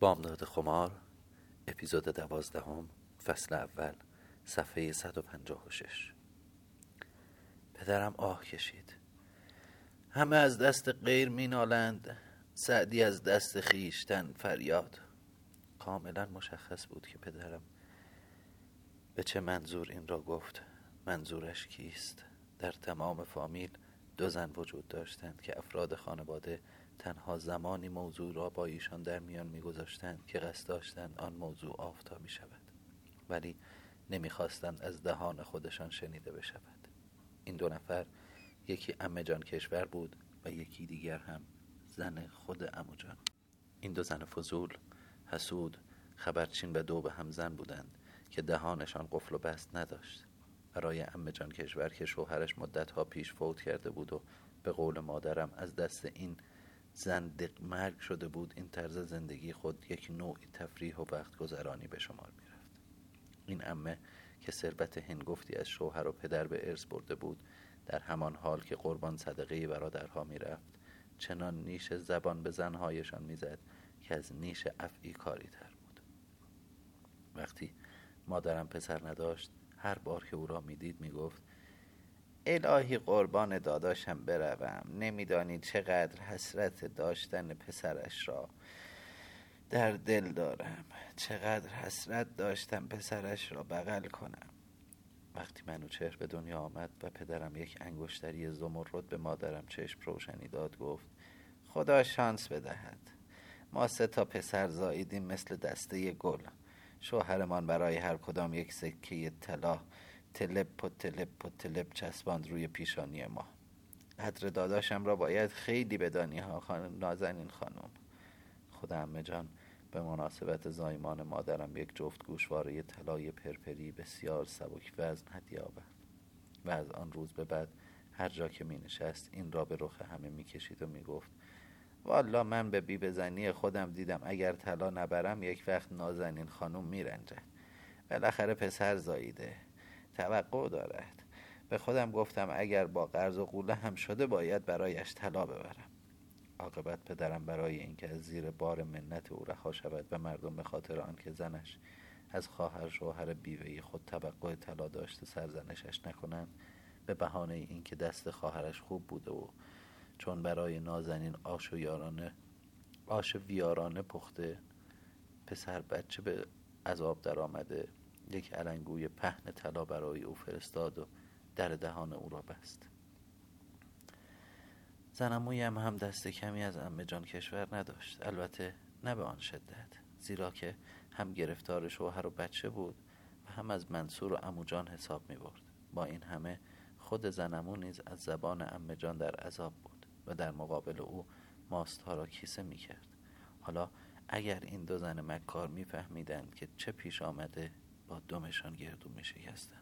بامداد خمار اپیزود دوازدهم فصل اول صفحه 156 پدرم آه کشید. همه از دست غیر مینالند سعدی از دست خیشتن فریاد. کاملا مشخص بود که پدرم به چه منظور این را گفت منظورش کیست؟ در تمام فامیل دو زن وجود داشتند که افراد خانواده تنها زمانی موضوع را با ایشان در میان میگذاشتند که قصد داشتند آن موضوع آفتابی شود. ولی نمی‌خواستند از دهان خودشان شنیده بشود. این دو نفر یکی امه جان کشور بود و یکی دیگر هم زن خود امو جان این دو زن فضول حسود خبرچین و دو به هم زن بودند که دهانشان قفل و بست نداشت. برای امه جان کشور که شوهرش مدتها پیش فوت کرده بود و به قول مادرم از دست این زن مرگ شده بود این طرز زندگی خود یک نوعی تفریح و وقت گذرانی به شمار می رفت این امه که ثروت هنگفتی از شوهر و پدر به ارث برده بود در همان حال که قربان صدقه برادرها می رفت چنان نیش زبان به زنهایشان می‌زد که از نیش افعی کاری تر بود. وقتی مادرم پسر نداشت هر بار که او را می‌دید می‌گفت الهی قربان داداشم بروم. نمیدانی چقدر حسرت داشتن پسرش را در دل دارم. چقدر حسرت داشتم پسرش را بغل کنم. وقتی منوچهر به دنیا آمد و پدرم یک انگشتری زمرد به مادرم چشم روشنی داد گفت خدا شانس بدهد. ما سه تا پسر زاییدیم مثل دسته گل. شوهرمان برای هر کدام یک سکه طلا تلپ و تلپ و تلپ چسباند روی پیشانی ما. قدر داداشم را باید خیلی بدانی ها خانم نازنین خانم. خدا امه جان به مناسبت زایمان مادرم یک جفت گوشواره طلای پرپری بسیار سبک وزن هدیه آورد و از آن روز به بعد هر جا که می نشست این را به رخ همه می کشید و می گفت والا من به بی بزنی خودم دیدم اگر طلا نبرم یک وقت نازنین خانم می رنجه بالاخره پسر زاییده. توقع دارد. به خودم گفتم اگر با قرض و قوله هم شده باید برایش طلا ببرم. عاقبت پدرم برای اینکه از زیر بار منت او رها شود و مردم به خاطر آنکه زنش از خواهر شوهر بیوهی خود توقع طلا داشته سرزنشش نکنند به بهانه اینکه دست خواهرش خوب بوده و چون برای نازنین آش و یارانه آش ویارانه پخته پسر بچه به عذاب در آمده یک علنگوی پهن طلا برای او فرستاد و در دهان او را بست. زنمویم هم دست کمی از امه جان کشور نداشت البته نه به آن شدت زیرا که هم گرفتار شوهر و بچه بود و هم از منصور و امو جان حساب می برد. با این همه خود زنمو نیز از زبان امه جان در عذاب بود و در مقابل او ماستها را کیسه می کرد. حالا اگر این دو زن مکار میفهمیدند که چه پیش آمده با دمشان گردو می شکستم.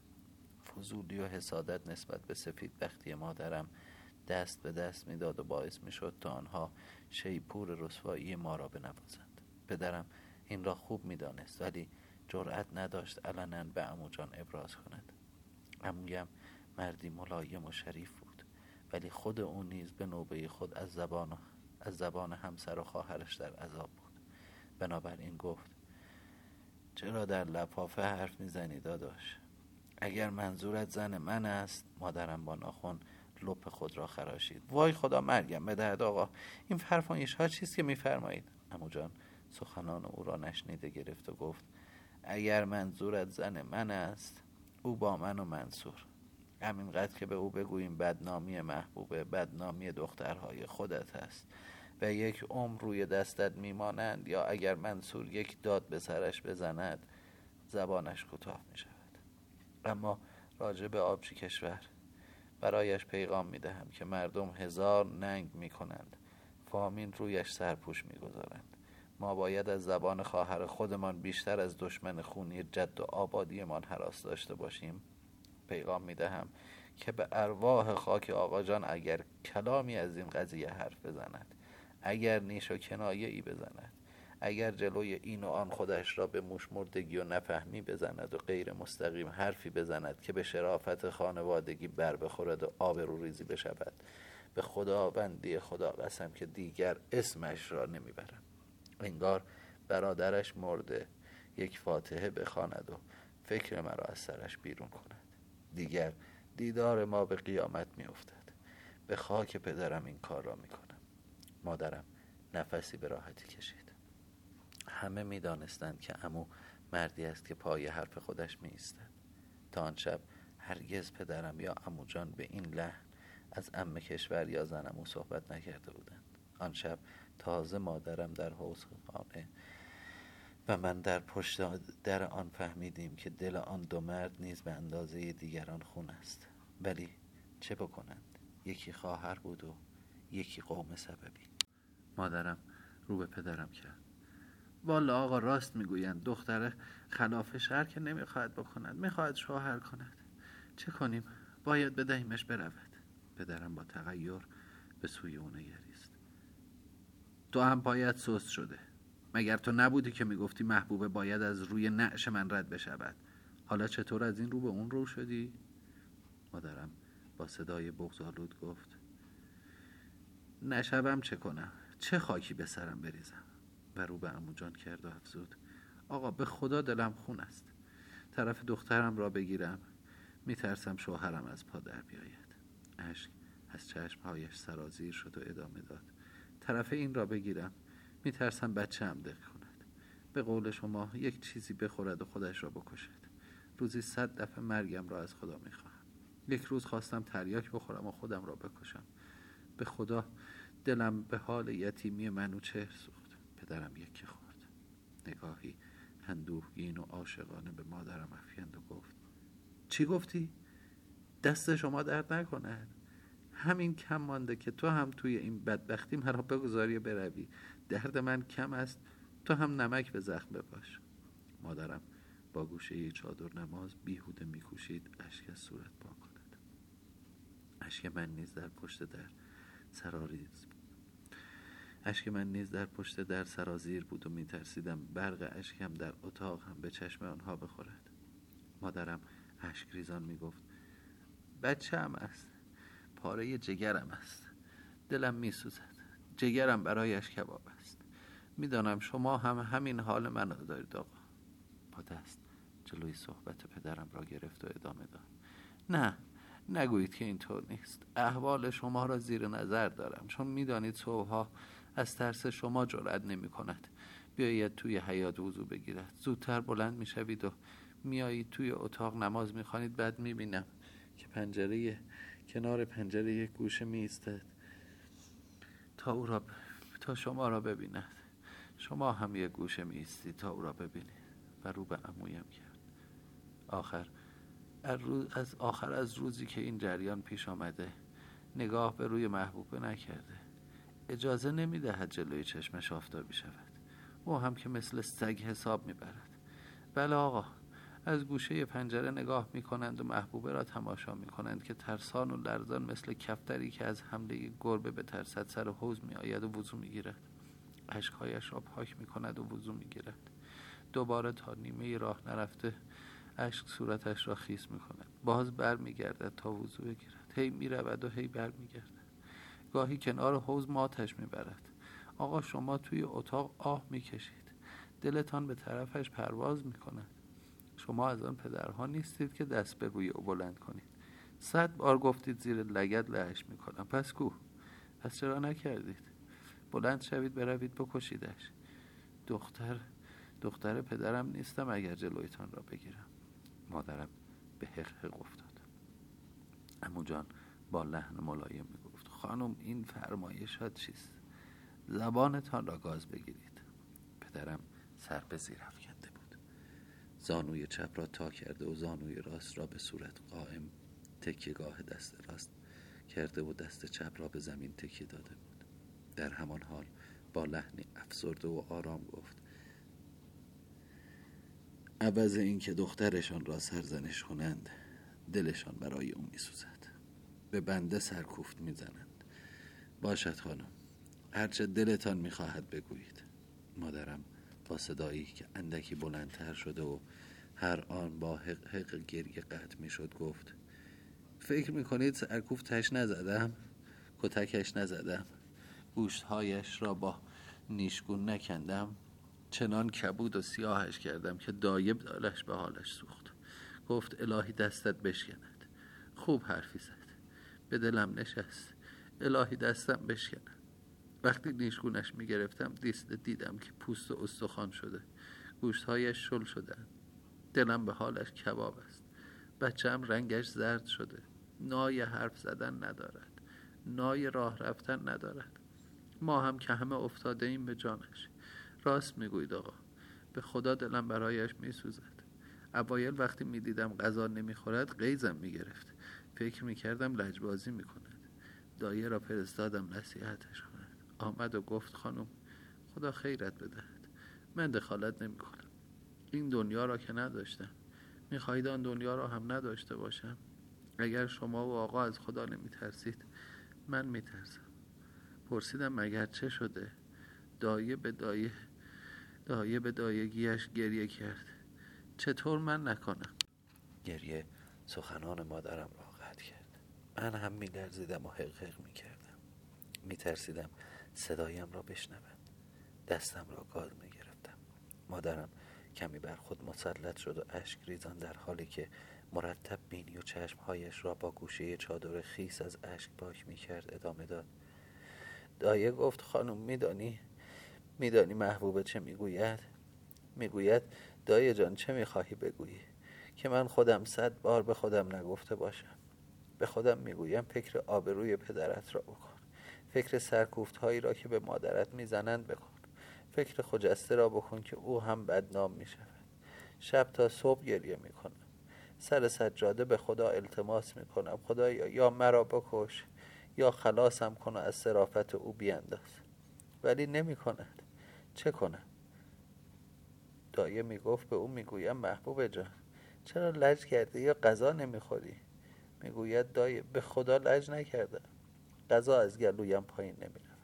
فضولی و حسادت نسبت به سفید بختی مادرم دست به دست می‌داد و باعث می‌شد تا آنها شیپور رسوایی ما را بنوازند. پدرم این را خوب می‌دانست ولی جرأت نداشت علنا به اموجان ابراز کند. امویم مردی ملایم و شریف بود ولی خود او نیز به نوبه خود از زبان از زبان همسر و خواهرش در عذاب بود. بنابراین گفت چرا در لفافه حرف می‌زنی داداش؟ اگر منظورت زن من است مادرم با ناخون لپ خود را خراشید. وای خدا مرگم بدهد آقا. این فرمایش ها چیست که میفرمایید؟ امو جان سخنان او را نشنیده گرفت و گفت اگر منظورت زن من است او با من و منصور. همینقدر که به او بگوییم بدنامی محبوبه بدنامی دخترهای خودت است و یک عمر روی دستت میمانند یا اگر منصور یک داد به سرش بزند زبانش کوتاه می شود اما راجع به آبچی کشور؟ برایش پیغام می دهم که مردم هزار ننگ می کنند فامین رویش سرپوش می گذارند ما باید از زبان خواهر خودمان بیشتر از دشمن خونی جد و آبادیمان حراس داشته باشیم. پیغام می دهم که به ارواح خاک آقا جان اگر کلامی از این قضیه حرف بزند اگر نیش و کنایه ای بزند اگر جلوی این و آن خودش را به موشمردگی و نفهمی بزند و غیر مستقیم حرفی بزند که به شرافت خانوادگی بر بخورد و آبرو ریزی بشود به خداوندی خدا قسم که دیگر اسمش را نمی‌برم. انگار برادرش مرده یک فاتحه بخواند و فکر مرا از سرش بیرون کند. دیگر دیدار ما به قیامت میافتد. به خاک پدرم این کار را می‌کنم مادرم نفسی به راحتی کشید. همه می‌دانستند که امو مردی است که پای حرف خودش می تا آن شب هرگز پدرم یا امو جان به این لحن از ام کشور یا زنمو صحبت نکرده بودند. آن شب تازه مادرم در حوض خانه و من در پشت در آن فهمیدیم که دل آن دو مرد نیز به اندازه دیگران خون است. ولی چه بکنند؟ یکی خواهر بود و یکی قوم سببی. مادرم رو به پدرم کرد. والا آقا راست می‌گویند دختر خلاف شهر که نمی‌خواهد بکند می‌خواهد شوهر کند. چه کنیم؟ باید بدهیمش برود. پدرم با تغییر به سوی او نگریست. تو هم باید سست شده. مگر تو نبودی که می‌گفتی محبوبه باید از روی نعش من رد بشود؟ حالا چطور از این رو به اون رو شدی؟ مادرم با صدای بغزالود گفت نشبم چه کنم؟ چه خاکی به سرم بریزم؟ و رو به اموجان کرد و افزود. آقا به خدا دلم خون است. طرف دخترم را بگیرم. میترسم شوهرم از پا در بیاید. اشک از چشمهایش سرازیر شد و ادامه داد. طرف این را بگیرم. میترسم بچه هم دق کند. به قول شما یک چیزی بخورد و خودش را بکشد. روزی صد دفعه مرگم را از خدا می‌خواهم. یک روز خواستم تریاک بخورم و خودم را بکشم. به خدا دلم به حال یتیمی منوچهر سوخت پدرم یکی خورد. نگاهی اندوهگین و عاشقانه به مادرم افکند و گفت چی گفتی؟ دست شما درد نکند همین کم مانده که تو هم توی این بدبختی مرا بگذاری بروی. درد من کم است تو هم نمک به زخم بپاش. مادرم با گوشه چادر نماز بیهوده میکوشید اشک از صورت پا کند. اشک من نیز در پشت در سراریز اشک من نیز در پشت در سرازیر بود و میترسیدم برق اشکم در اتاق هم به چشم آنها بخورد. مادرم اشک ریزان می‌گفت بچه هم است پاره جگرم است. دلم میسوزد جگرم برایش کباب است. می‌دانم شما هم همین حال من دارید آقا. با دست جلوی صحبت پدرم را گرفت و ادامه داد. نه نگویید که اینطور نیست. احوال شما را زیر نظر دارم. چون می‌دانید صبحها از ترس شما جرأت نمی کند بیاید توی حیات وضو بگیرد. زودتر بلند می‌شوید و میایید توی اتاق نماز می‌خوانید. بعد می‌بینم که پنجره کنار پنجره یک گوشه میستد تا او را تا شما را ببیند. شما هم یک گوشه میستی تا او را ببینید. و رو به امویم کرد. آخر از آخر از روزی که این جریان پیش آمده نگاه به روی محبوبه نکرده. اجازه نمی‌دهد جلوی چشمش آفتابی شود. او هم که مثل سگ حساب می‌برد. بله آقا از گوشه پنجره نگاه می کنند و محبوبه را تماشا می کنند که ترسان و لرزان مثل کفتری که از حمله گربه به ترسد سر حوز می آید و وضو می گیرد اشکهایش را پاک می کند و وضو می گیرد دوباره تا نیمه راه نرفته اشک صورتش را خیس می کند باز بر می گردد تا وضو بگیرد. هی می رود و هی بر می گردد گاهی کنار حوز ماتش می برد آقا شما توی اتاق آه می کشید دلتان به طرفش پرواز می کند شما از آن پدرها نیستید که دست به روی او بلند کنید. صد بار گفتید زیر لگت لهش می‌کنم. پس کو؟ پس چرا نکردید؟ بلند شوید بروید بکشیدش. دختر دختر پدرم نیستم اگر جلویتان را بگیرم. مادرم به حق افتاد. امو جان با لحن ملایم خانم این فرمایشات چیست؟ زبانتان را گاز بگیرید. پدرم سر به زیر زانوی چپ را تا کرده و زانوی راست را به صورت قائم تکیهگاه دست راست کرده و دست چپ را به زمین تکیه داده بود. در همان حال با لحنی افسرده و آرام گفت عوض اینکه دخترشان را سرزنش کنند دلشان برای او میسوزد. به بنده سرکوفت می‌زنند باشد خانم. هرچه دلتان می‌خواهد بگویید. مادرم با صدایی که اندکی بلندتر شده و هر آن با حق, حق گریه قطع می شد گفت فکر می کنید سرکوف تش نزدم؟ کتکش نزدم؟ گوشتهایش را با نیشگون نکندم؟ چنان کبود و سیاهش کردم که دایب دالش به حالش سوخت. گفت الهی دستت بشکند. خوب حرفی زد. به دلم نشست. الهی دستم بشکند وقتی نیشگونش می‌گرفتم دیست دیدم که پوست و استخوان شده. گوشتهایش شل شدن دلم به حالش کباب است. بچم رنگش زرد شده. نای حرف زدن ندارد. نای راه رفتن ندارد. ما هم که همه افتاده ایم به جانش. راست می‌گوید آقا. به خدا دلم برایش میسوزد. اوایل وقتی می‌دیدم غذا نمی‌خورد قیزم می‌گرفت. فکر می‌کردم لجبازی می‌کند دایه را فرستادم نصیحتش کند آمد و گفت خانم خدا خیرت بدهد. من دخالت نمی‌کنم این دنیا را که نداشتم. می‌خواهید آن دنیا را هم نداشته باشم. اگر شما و آقا از خدا نمیترسید من میترسم پرسیدم مگر چه شده؟ دایه به دایه دایه به دایگیش گریه کرد. چطور من نکنم؟ گریه سخنان مادرم را من هم میلرزیدم و حقق می‌کردم. میترسیدم صدایم را بشنوند. دستم را گاز می‌گرفتم. مادرم کمی بر خود مسلط شد و اشک ریزان در حالی که مرتب بینی و چشمهایش را با گوشه چادر خیس از اشک پاک می‌کرد ادامه داد. دایه گفت خانم میدانی؟ میدانی محبوبه چه می‌گوید؟ می‌گوید دایه جان چه می‌خواهی بگویی؟ که من خودم صد بار به خودم نگفته باشم. به خودم می‌گویم فکر آبروی پدرت را بکن. فکر سرکوفت هایی را که به مادرت می‌زنند بکن. فکر خجسته را بکن که او هم بدنام می شود شب تا صبح گریه می کنم سر سجاده به خدا التماس می کنم خدایا یا مرا بکش یا خلاصم کن و از صرافت او بینداز. ولی نمی کند چه کنم دایه می گفت به او می گویم محبوب جان. چرا لج کرده یا غذا نمی‌خوری؟ می‌گوید دایه به خدا لج نکردم غذا از گلویم پایین نمی رود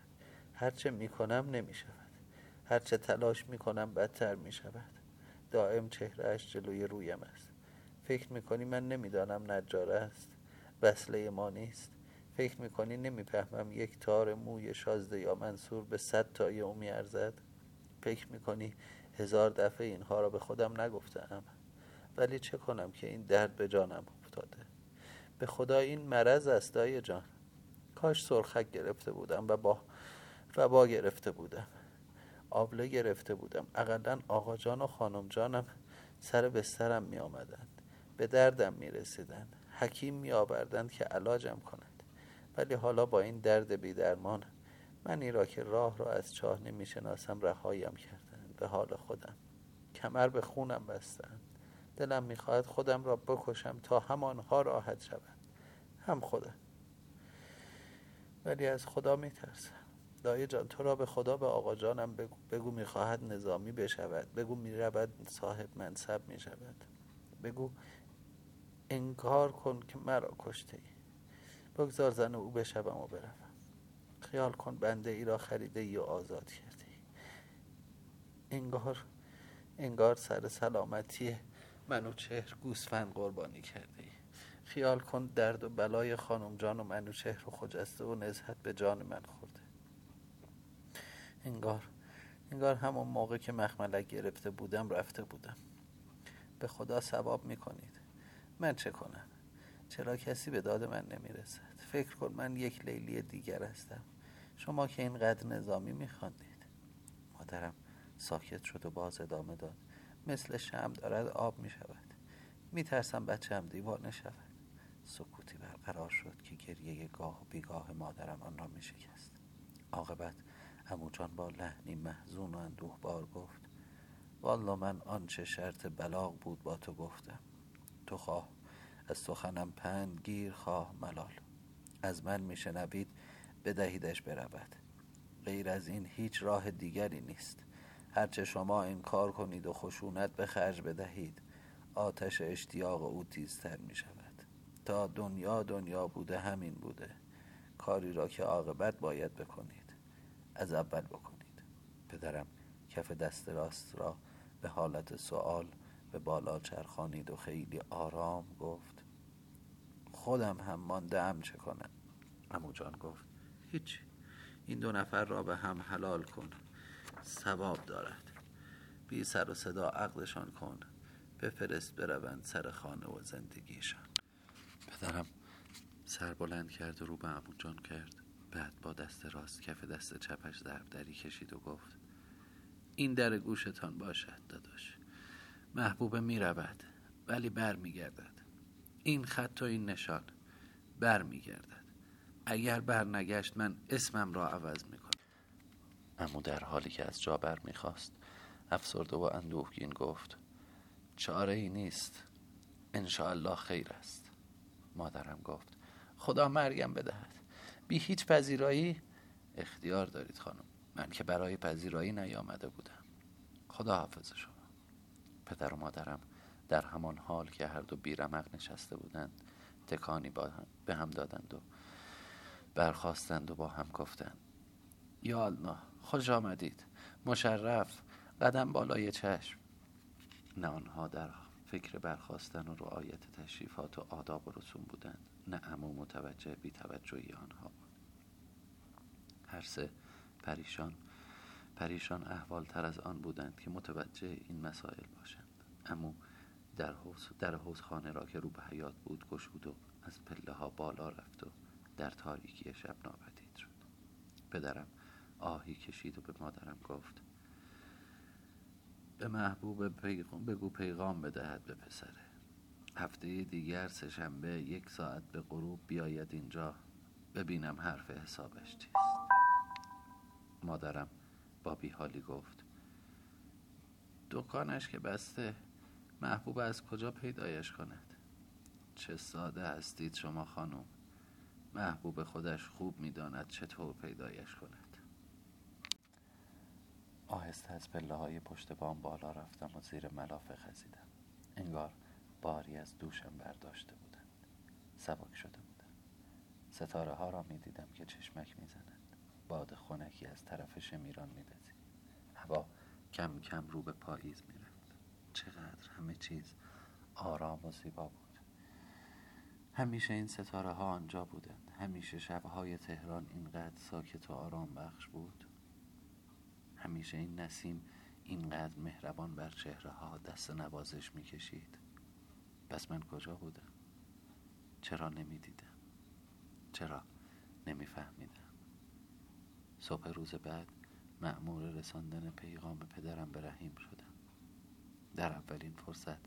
هرچه می کنم نمی شود هرچه تلاش می کنم بدتر می شود دائم چهرهش جلوی رویم است. فکر می کنی من نمی‌دانم نجار است. وصله ما نیست. فکر می کنی نمی‌فهمم یک تار موی شازده یا منصور به صد تای او ارزد فکر می کنی هزار دفعه اینها را به خودم نگفتم ولی چه کنم که این درد به جانم افتاده؟ به خدا این مرض است دای جان. کاش سرخک گرفته بودم و با و با گرفته بودم. آبله گرفته بودم. اقلا آقا جان و خانم جانم سر بسترم می آمدند. به دردم می رسیدند. حکیم می آوردند که علاجم کند ولی حالا با این درد بی درمان منی را که راه را از چاه نمی شناسم رهایم کردند. به حال خودم. کمر به خونم بستند. دلم می‌خواهد خودم را بکشم تا همانها راحت شوند هم خودم ولی از خدا میترسم. دایه جان تو را به خدا به آقا جانم بگو, بگو می‌خواهد نظامی بشود. بگو می‌رود صاحب منصب می‌شود. بگو انکار کن که مرا کشته ای. بگذار زن او بشوم و بروم. خیال کن بنده ای را خریده ای و آزاد کرده ای. انگار انگار سر سلامتی منو چهر گوسفند قربانی کرده ای. خیال کن درد و بلای خانم جان و منو چهر و خجسته و نزهت به جان من خورده. انگار انگار همون موقع که مخملک گرفته بودم رفته بودم. به خدا ثواب می‌کنید. من چه کنم؟ چرا کسی به داد من نمی‌رسد؟ فکر کن من یک لیلی دیگر هستم. شما که اینقدر نظامی میخواندید. مادرم ساکت شد و باز ادامه داد. مثل شم دارد آب می‌شود. میترسم بچم دیوانه شود. سکوتی برقرار شد که گریه گاه و بیگاه مادرم آن را میشکست. عاقبت اموجان با لحنی محزون و اندوه بار گفت والا من آنچه شرط بلاغ بود با تو گفتم. تو خواه از سخنم پند گیر خواه ملال. از من میشنوید بدهیدش برود. غیر از این هیچ راه دیگری نیست. هرچه شما این کار کنید و خشونت به خرج بدهید آتش اشتیاق او تیزتر می شود تا دنیا دنیا بوده همین بوده. کاری را که عاقبت باید بکنید. از اول بکنید. پدرم کف دست راست را به حالت سوال به بالا چرخانید و خیلی آرام گفت خودم هم ماندم چه کنم؟ امو جان گفت هیچ این دو نفر را به هم حلال کن. ثواب دارد. بی سر و صدا عقلشان کن. بفرست بروند سر خانه و زندگیشان. پدرم سر بلند کرد و رو به عمو جان کرد. بعد با دست راست کف دست چپش ضرب دری کشید و گفت این در گوشتان باشد داداش. محبوبه می رود ولی بر می گردد. این خط و این نشان بر می گردد. اگر بر نگشت من اسمم را عوض می کنم. امو در حالی که از جا بر می خواست افسرده و اندوهگین گفت چاره ای نیست. الله خیر است. مادرم گفت خدا مرگم بدهد. بی هیچ پذیرایی اختیار دارید خانم. من که برای پذیرایی نیامده بودم. خدا حافظ شما. پدر و مادرم در همان حال که هر دو بیرمق نشسته بودند تکانی با هم به هم دادند و برخواستند و با هم گفتند یا الله خوش آمدید. مشرف قدم بالای چشم. نه آنها در فکر برخواستن و رعایت تشریفات و آداب و رسوم بودند نه امو متوجه بی توجهی آنها هر سه پریشان پریشان احوال تر از آن بودند که متوجه این مسائل باشند. امو در حوز, در حوز خانه را که رو به حیات بود گشود و از پله ها بالا رفت و در تاریکی شب ناپدید شد. پدرم آهی کشید و به مادرم گفت به محبوب پیغام بگو پیغام بدهد به پسره. هفته دیگر سهشنبه یک ساعت به غروب بیاید اینجا. ببینم حرف حسابش چیست. مادرم با بیحالی گفت دکانش که بسته محبوب از کجا پیدایش کند؟ چه ساده هستید شما خانم. محبوب خودش خوب می‌داند چطور پیدایش کند. آهسته از پله های پشت بام بالا رفتم و زیر ملافه خزیدم. انگار باری از دوشم برداشته بودند. سبک شده بودم ستاره ها را می دیدم که چشمک می زنند. باد خونکی از طرف شمیران می دزید هوا کم کم رو به پاییز می رفت. چقدر همه چیز آرام و زیبا بود. همیشه این ستاره ها آنجا بودند. همیشه شبهای تهران اینقدر ساکت و آرام بخش بود. همیشه این نسیم اینقدر مهربان بر چهره ها دست نوازش می‌کشید. پس من کجا بودم؟ چرا نمی‌دیدم؟ چرا نمیفهمیدم؟ صبح روز بعد مأمور رساندن پیغام پدرم به رحیم شدم. در اولین فرصت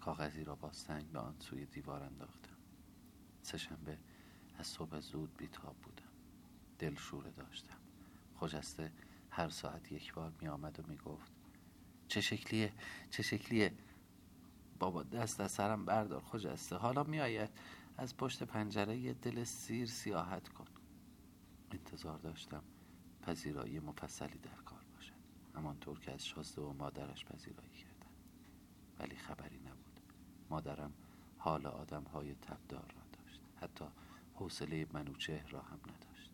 کاغذی را با سنگ به آن سوی دیوار انداختم. سهشنبه از صبح زود بیتاب بودم. دلشوره داشتم. خجسته هر ساعت یک بار می آمد و می گفت چه شکلیه؟ چه شکلیه؟ بابا دست از سرم بردار خجسته حالا می آید از پشت پنجره یه دل سیر سیاحت کن. انتظار داشتم پذیرایی مفصلی در کار باشد. همانطور که از شازده و مادرش پذیرایی کردن ولی خبری نبود. مادرم حال آدم های تبدار را داشت. حتی حوصله منوچه را هم نداشت.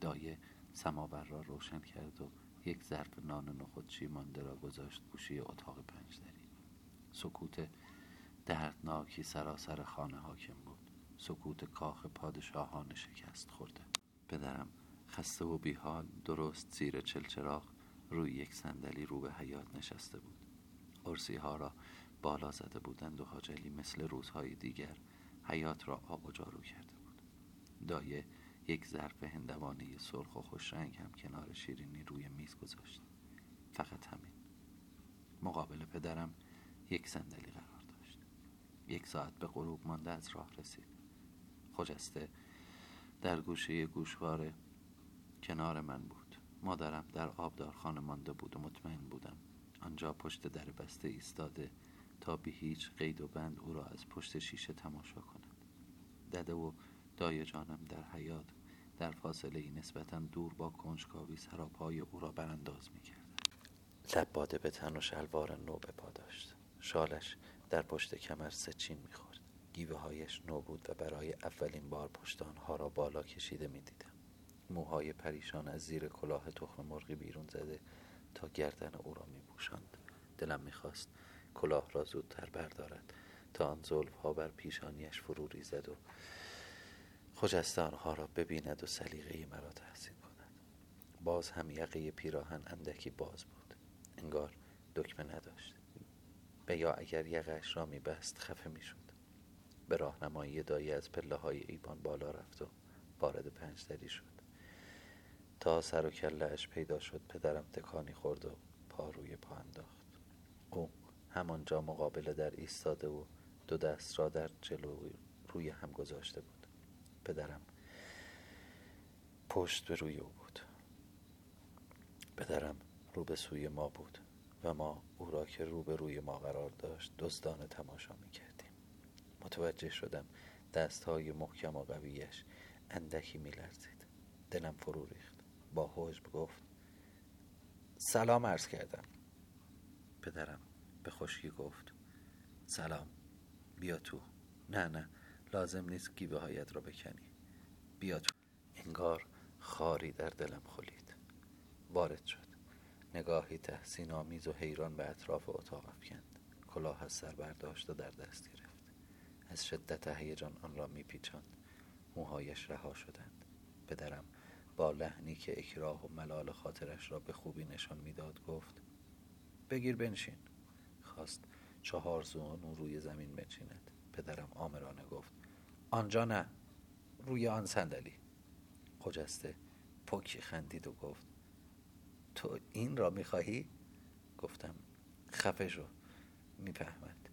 دایه سماور را روشن کرد و یک ظرف نان نخود مانده را گذاشت گوشی اتاق پنجدری سکوت دردناکی سراسر خانه حاکم بود. سکوت کاخ پادشاهان شکست خورده. پدرم خسته و بیحال درست زیر چلچراغ روی یک صندلی رو به حیات نشسته بود. ارسی ها را بالا زده بودند و حاجلی مثل روزهای دیگر حیات را آب و جارو کرده بود. دایه یک ظرف هندوانه سرخ و خوش رنگ هم کنار شیرینی روی میز گذاشت. فقط همین. مقابل پدرم یک صندلی قرار داشت. یک ساعت به غروب مانده از راه رسید. خجسته در گوشه گوشواره کنار من بود. مادرم در آبدارخانه مانده بود و مطمئن بودم. آنجا پشت در بسته ایستاده تا به هیچ قید و بند او را از پشت شیشه تماشا کند. دده و دای جانم در حیات در فاصله نسبتا دور با کنجکاوی سراپای او را برانداز می کرد لباده به تن و شلوار نو به پا داشت. شالش در پشت کمر سچین می‌خورد. گیوه هایش نو بود و برای اولین بار پشت آنها را بالا کشیده می‌دیدم. موهای پریشان از زیر کلاه تخم مرغی بیرون زده تا گردن او را میپوشاند. دلم می‌خواست کلاه را زودتر بردارد تا آن زلف ها بر پیشانیش فرو ریزد و خجسته آنها را ببیند و سلیقه مرا تحسین کند. باز هم یقه پیراهن اندکی باز بود. انگار دکمه نداشت. و یا اگر یقش را میبست خفه می‌شد. به راهنمایی دایی از پله های ایوان بالا رفت و وارد پنجدری شد. تا سر و کلهاش پیدا شد پدرم تکانی خورد و پا روی پا انداخت. او همانجا مقابل در ایستاده و دو دست را در جلو روی هم گذاشته بود. پدرم. پشت به روی او بود. پدرم رو به سوی ما بود و ما او را که رو به روی ما قرار داشت دزدانه تماشا می کردیم متوجه شدم دست های محکم و قویش اندکی می لرزید دلم فرو ریخت. با حجب گفت سلام عرض کردم. پدرم به خشکی گفت سلام بیا تو. نه نه. لازم نیست گیبه هایت را بکنی. بیا تو. انگار خاری در دلم خلید وارد شد. نگاهی تحسین آمیز و حیران به اطراف اتاق افکند. کلاه از سر برداشت و در دست گرفت. از شدت هیجان آن را میپیچاند. موهایش رها شدند. پدرم با لحنی که اکراه و ملال خاطرش را به خوبی نشان می‌داد گفت بگیر بنشین. خواست چهار زون روی زمین بنشیند. پدرم آمرانه گفت آنجا نه. روی آن صندلی. خجسته. پکی خندید و گفت تو این را می‌خواهی؟ گفتم خفه شو. می‌فهمد.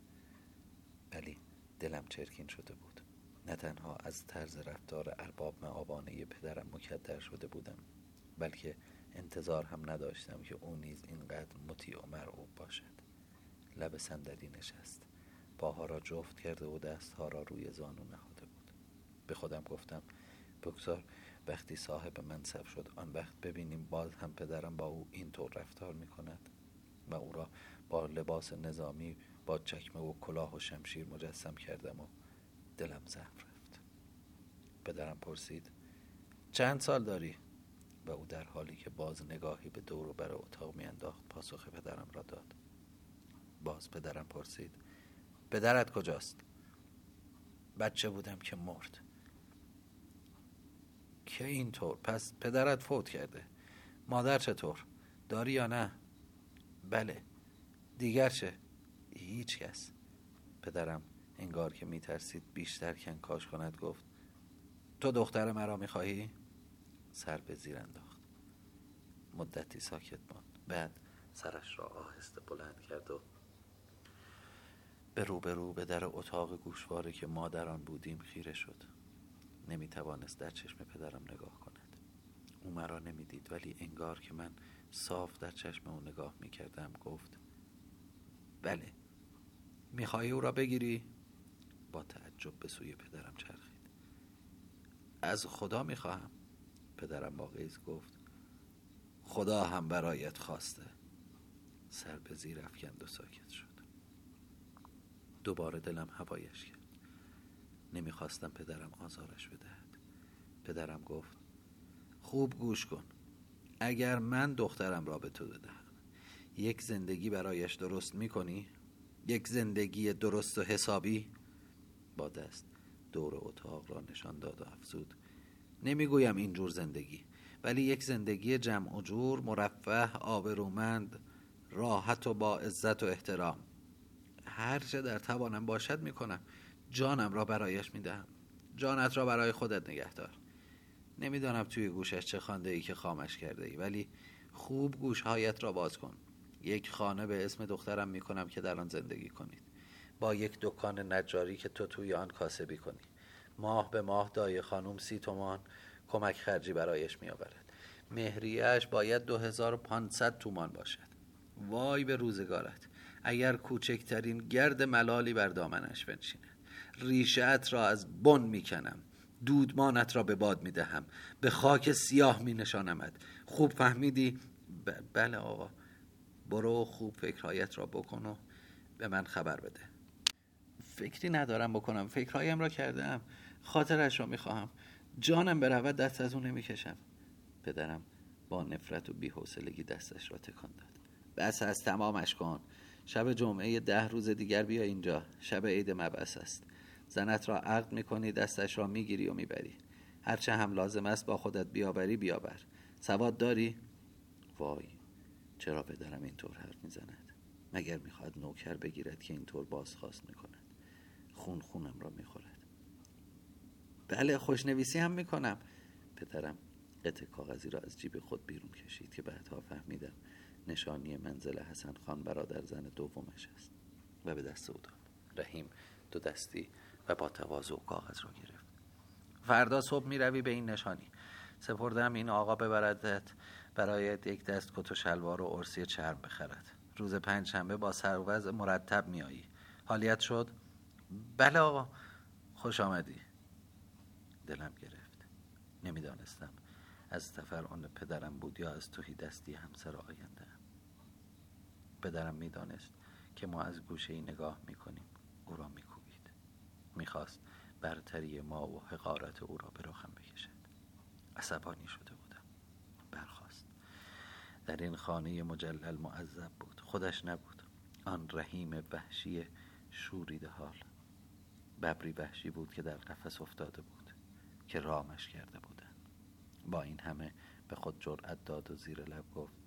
ولی دلم چرکین شده بود. نه تنها از طرز رفتار ارباب معابانه پدرم مکدر شده بودم بلکه انتظار هم نداشتم که او نیز اینقدر مطیع و مرعوب باشد. لب صندلی نشست. پاها را جفت کرده و دستها را روی زانو نهاده بود به خودم گفتم بگذار وقتی صاحب منصب شد آن وقت ببینیم باز هم پدرم با او اینطور رفتار می کند و او را با لباس نظامی با چکمه و کلاه و شمشیر مجسم کردم و دلم ضعف رفت پدرم پرسید چند سال داری؟ و او در حالی که باز نگاهی به دور و بر اتاق میانداخت پاسخ پدرم را داد باز پدرم پرسید پدرت کجاست؟ بچه بودم که مرد که اینطور. پس پدرت فوت کرده. مادر چطور؟ داری یا نه؟ بله. دیگر چه؟ هیچ کس. پدرم انگار که میترسید بیشتر کنکاش کند گفت تو دختر مرا می‌خواهی؟ سر به زیر انداخت. مدتی ساکت ماند. بعد سرش را آهسته بلند کرد و به روبرو به در اتاق گوشواره که ما در آن بودیم خیره شد. نمی توانست در چشم پدرم نگاه کند. او مرا نمی‌دید ولی انگار که من صاف در چشم او نگاه می کردم گفت بله می‌خواهی او را بگیری؟ با تعجب به سوی پدرم چرخید. از خدا می‌خواهم. پدرم با غیز گفت خدا هم برایت خواسته. سر به زیر افکند و ساکت شد. دوباره دلم هوایش کرد. نمی‌خواستم پدرم آزارش بدهد پدرم گفت خوب گوش کن اگر من دخترم را به تو بدهم یک زندگی برایش درست می‌کنی؟ یک زندگی درست و حسابی؟ با دست دور اتاق را نشان داد و افزود نمی‌گویم اینجور زندگی ولی یک زندگی جمع و جور مرفه آبرومند راحت و با عزت و احترام هر چه در توانم باشد می‌کنم جانم را برایش می‌دهم. جانت را برای خودت نگهدار نمی‌دانم توی گوشش چه خانده ای که خامش کرده ای ولی خوب گوشهایت را باز کن. یک خانه به اسم دخترم می‌کنم که در آن زندگی کنید. با یک دکان نجاری که تو توی آن کاسبی کنی. ماه به ماه دای خانوم سی تومان کمک خرجی برایش میآورد. مهریهش باید دو هزار و پانصد تومان باشد. وای به روزگارت. اگر کوچکترین گرد ملالی بر دامنش بنشیند. ریشت را از بن می‌کنم. دودمانت را به باد می‌دهم. به خاک سیاه می نشانمد خوب فهمیدی؟ بله آقا. برو خوب فکرهایت را بکن و به من خبر بده. فکری ندارم بکنم. فکرهایم را کردم خاطرش را می‌خواهم. جانم برود دست از اون نمی‌کشم. پدرم با نفرت و بیحوصلگی دستش را تکان داد. بس از تمامش کن. شب جمعه ده روز دیگر بیا اینجا. شب عید مبعث است. زنت را عقد می‌کنی دستش را می‌گیری و می‌بری. هرچه هم لازم است با خودت بیاوری بیاور. سواد داری؟ وای چرا پدرم اینطور حرف می‌زند؟ مگر می‌خواهد نوکر بگیرد که اینطور بازخواست می‌کند؟ خون خونم را می‌خورد. بله خوشنویسی هم می‌کنم. پدرم قطع کاغذی را از جیب خود بیرون کشید که بعدها فهمیدم نشانی منزل حسن خان برادر زن دومش است و به دست او داد. رحیم دو دستی و با تواضع کاغذ را گرفت. فردا صبح می‌روی به این نشانی. سپردم این آقا ببردت برای یک دست کت و شلوار و ارسی چرم بخرد. روز پنج شنبه با سروز مرتب میایی. حالیت شد؟ بله آقا خوش آمدی. دلم گرفت. نمی‌دانستم از تفرعون پدرم بود یا از توهی دستی همسر آینده. پدرم می‌دانست که ما از گوشه ای نگاه می‌کنیم. او را میکوبید می‌خواست برتری ما و حقارت او را به رخم بکشد. عصبانی شده بودم. برخواست در این خانه مجلل معذب بود. خودش نبود. آن رحیم وحشی شوریده حال ببری وحشی بود که در قفس افتاده بود که رامش کرده بودن. با این همه به خود جرأت داد و زیر لب گفت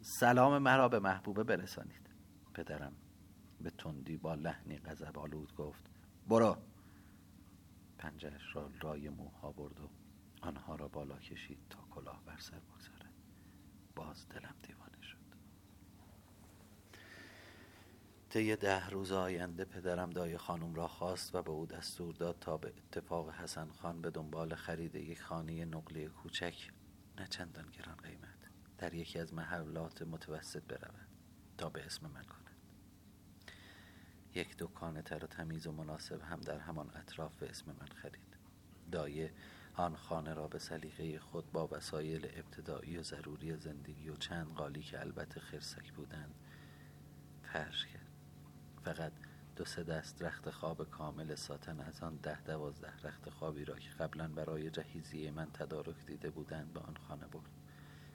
سلام مرا به محبوبه برسانید. پدرم به تندی با لحنی غضب آلود گفت برو. پنجهش را رای موها برد و آنها را بالا کشید تا کلاه بر سر بگذارد. باز دلم دیوانه شد. طی ده روز آینده پدرم دای خانم را خواست و به او دستور داد تا به اتفاق حسن خان به دنبال خرید یک خانه نقلی کوچک نه چندان گران قیمت در یکی از محلات متوسط برود تا به اسم من کند. یک دکان تر و تمیز و مناسب هم در همان اطراف به اسم من خرید. دایه آن خانه را به سلیقه خود با وسایل ابتدایی و ضروری زندگی و چند قالی که البته خرسک بودند فرش کرد. فقط دو سه دست رخت خواب کامل ساتن از آن ده دوازده رخت خوابی را که قبلا برای جهیزیه من تدارک دیده بودند به آن خانه برد.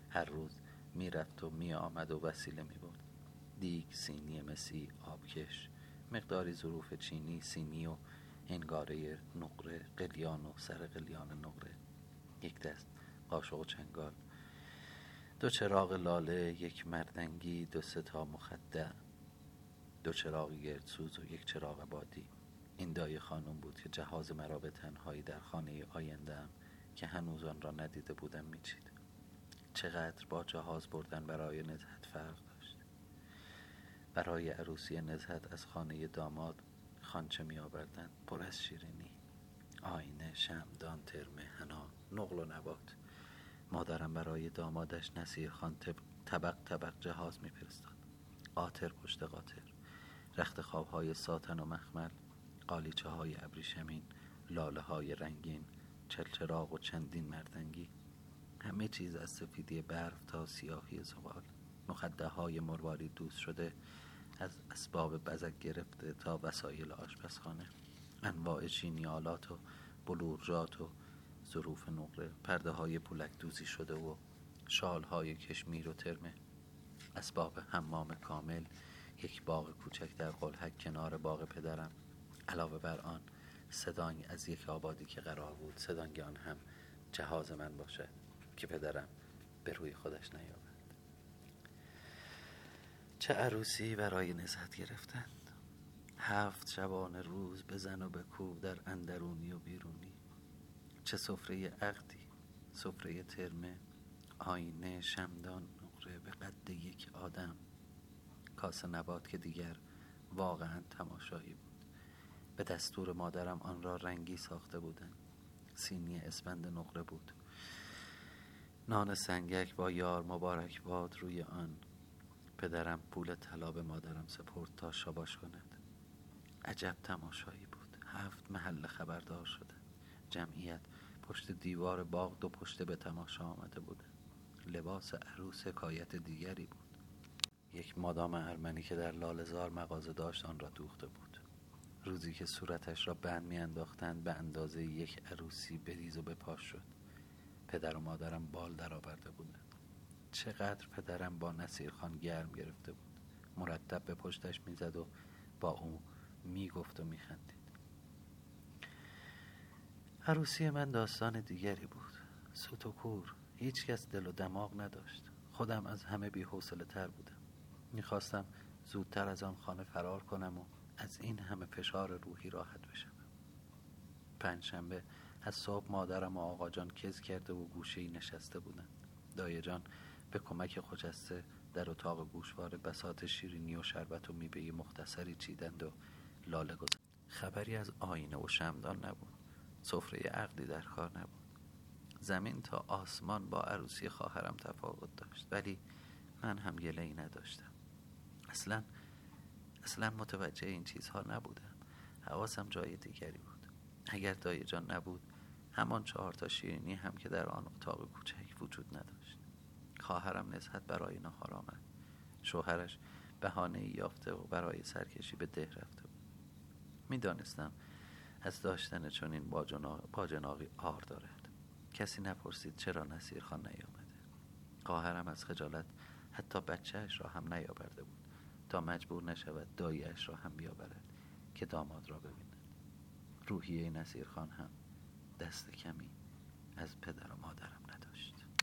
هر روز می‌رفت و می آمد و وسیله می برد دیگ سینی مسی آبکش مقداری ظروف چینی سینی و انگاره نقره قلیان و سر قلیان نقره. یک دست قاشق و چنگال دو چراغ لاله یک مردنگی دو ستا مخدع دو چراغ گردسوز و یک چراغ بادی. این دای خانم بود که جهاز مرا به تنهایی در خانه آیندهم که هنوز آن را ندیده بودم میچید. چقدر با جهاز بردن برای نزهت فرق برای عروسی نزهت از خانه داماد خانچه می آوردن پر از شیرینی. آینه شمدان ترمه هنا نقل و نبات. مادرم برای دامادش نصیر خان طبق طبق جهاز میفرستاد. قاطر پشت قاطر. رخت خوابهای ساتن و مخمل قالیچه های ابریشمین لاله های رنگین چلچراغ و چندین مردنگی. همه چیز از سفیدی برف تا سیاهی زغال مخده های مرواری دوست شده از اسباب بزک گرفته تا وسایل آشپزخانه انواع چینیالات و بلورجات و ظروف نقره پرده های پولک دوزی شده و شال های کشمیر و ترمه اسباب حمام کامل یک باغ کوچک در قلحک کنار باغ پدرم. علاوه بر آن صدانی از یک آبادی که قرار بود صدانگ آن هم جهاز من باشد که پدرم به روی خودش نیاورد. چه عروسی برای نزهت گرفتند هفت شبانه روز بزن و بکوب در اندرونی و بیرونی. چه سفره عقدی سفره ترمه آینه شمدان نقره به قد یک آدم. کاسه نبات که دیگر واقعا تماشایی بود. به دستور مادرم آن را رنگی ساخته بودند سینی اسفند نقره بود. نان سنگک با یار مبارک باد روی آن. پدرم پول طلا به مادرم سپرد تا شاباش کند. عجب تماشایی بود. هفت محل خبردار شده. جمعیت پشت دیوار باغ دو پشته به تماشا آمده بوده لباس عروس حکایت دیگری بود. یک مادام ارمنی که در لالزار مغازه داشت آن را دوخته بود. روزی که صورتش را بند میانداختند به اندازه یک عروسی بریز و بپاش شد. پدر و مادرم بال درآورده بودند. چقدر پدرم با نصیر خان گرم گرفته بود. مرتب به پشتش می‌زد و با او می‌گفت و میخندید. عروسی من داستان دیگری بود. سوت و کور. هیچ کس دل و دماغ نداشت. خودم از همه بی تر بودم. می‌خواستم زودتر از آن خانه فرار کنم و از این همه فشار روحی راحت بشم. پنجشنبه از صبح مادرم و آقا جان کز کرده و گوشه نشسته بودن دایه جان به کمک خجسته در اتاق گوشواره بسات شیرینی و شربت و میبه مختصری چیدند و لاله گذاشت. خبری از آینه و شمدان نبود. سفره عقدی در کار نبود. زمین تا آسمان با عروسی خواهرم تفاوت داشت ولی من هم گله ای نداشتم. اصلا اصلا متوجه این چیزها نبودم. حواسم جای دیگری بود. اگر دایه جان نبود همان چهار تا شیرینی هم که در آن اتاق کوچک وجود نداشت. خواهرم نزهت برای نهار آمد. شوهرش بهانه یافته و برای سرکشی به ده رفته بود. می‌دانستم از داشتن چنین باجناقی آر دارد. کسی نپرسید چرا نصیر خان نیامده. خواهرم از خجالت حتی بچهش را هم نیاورده بود. تا مجبور نشود داییش را هم بیاورد که داماد را ببیند. روحیه نصیر خان هم دست کمی از پدر و مادرم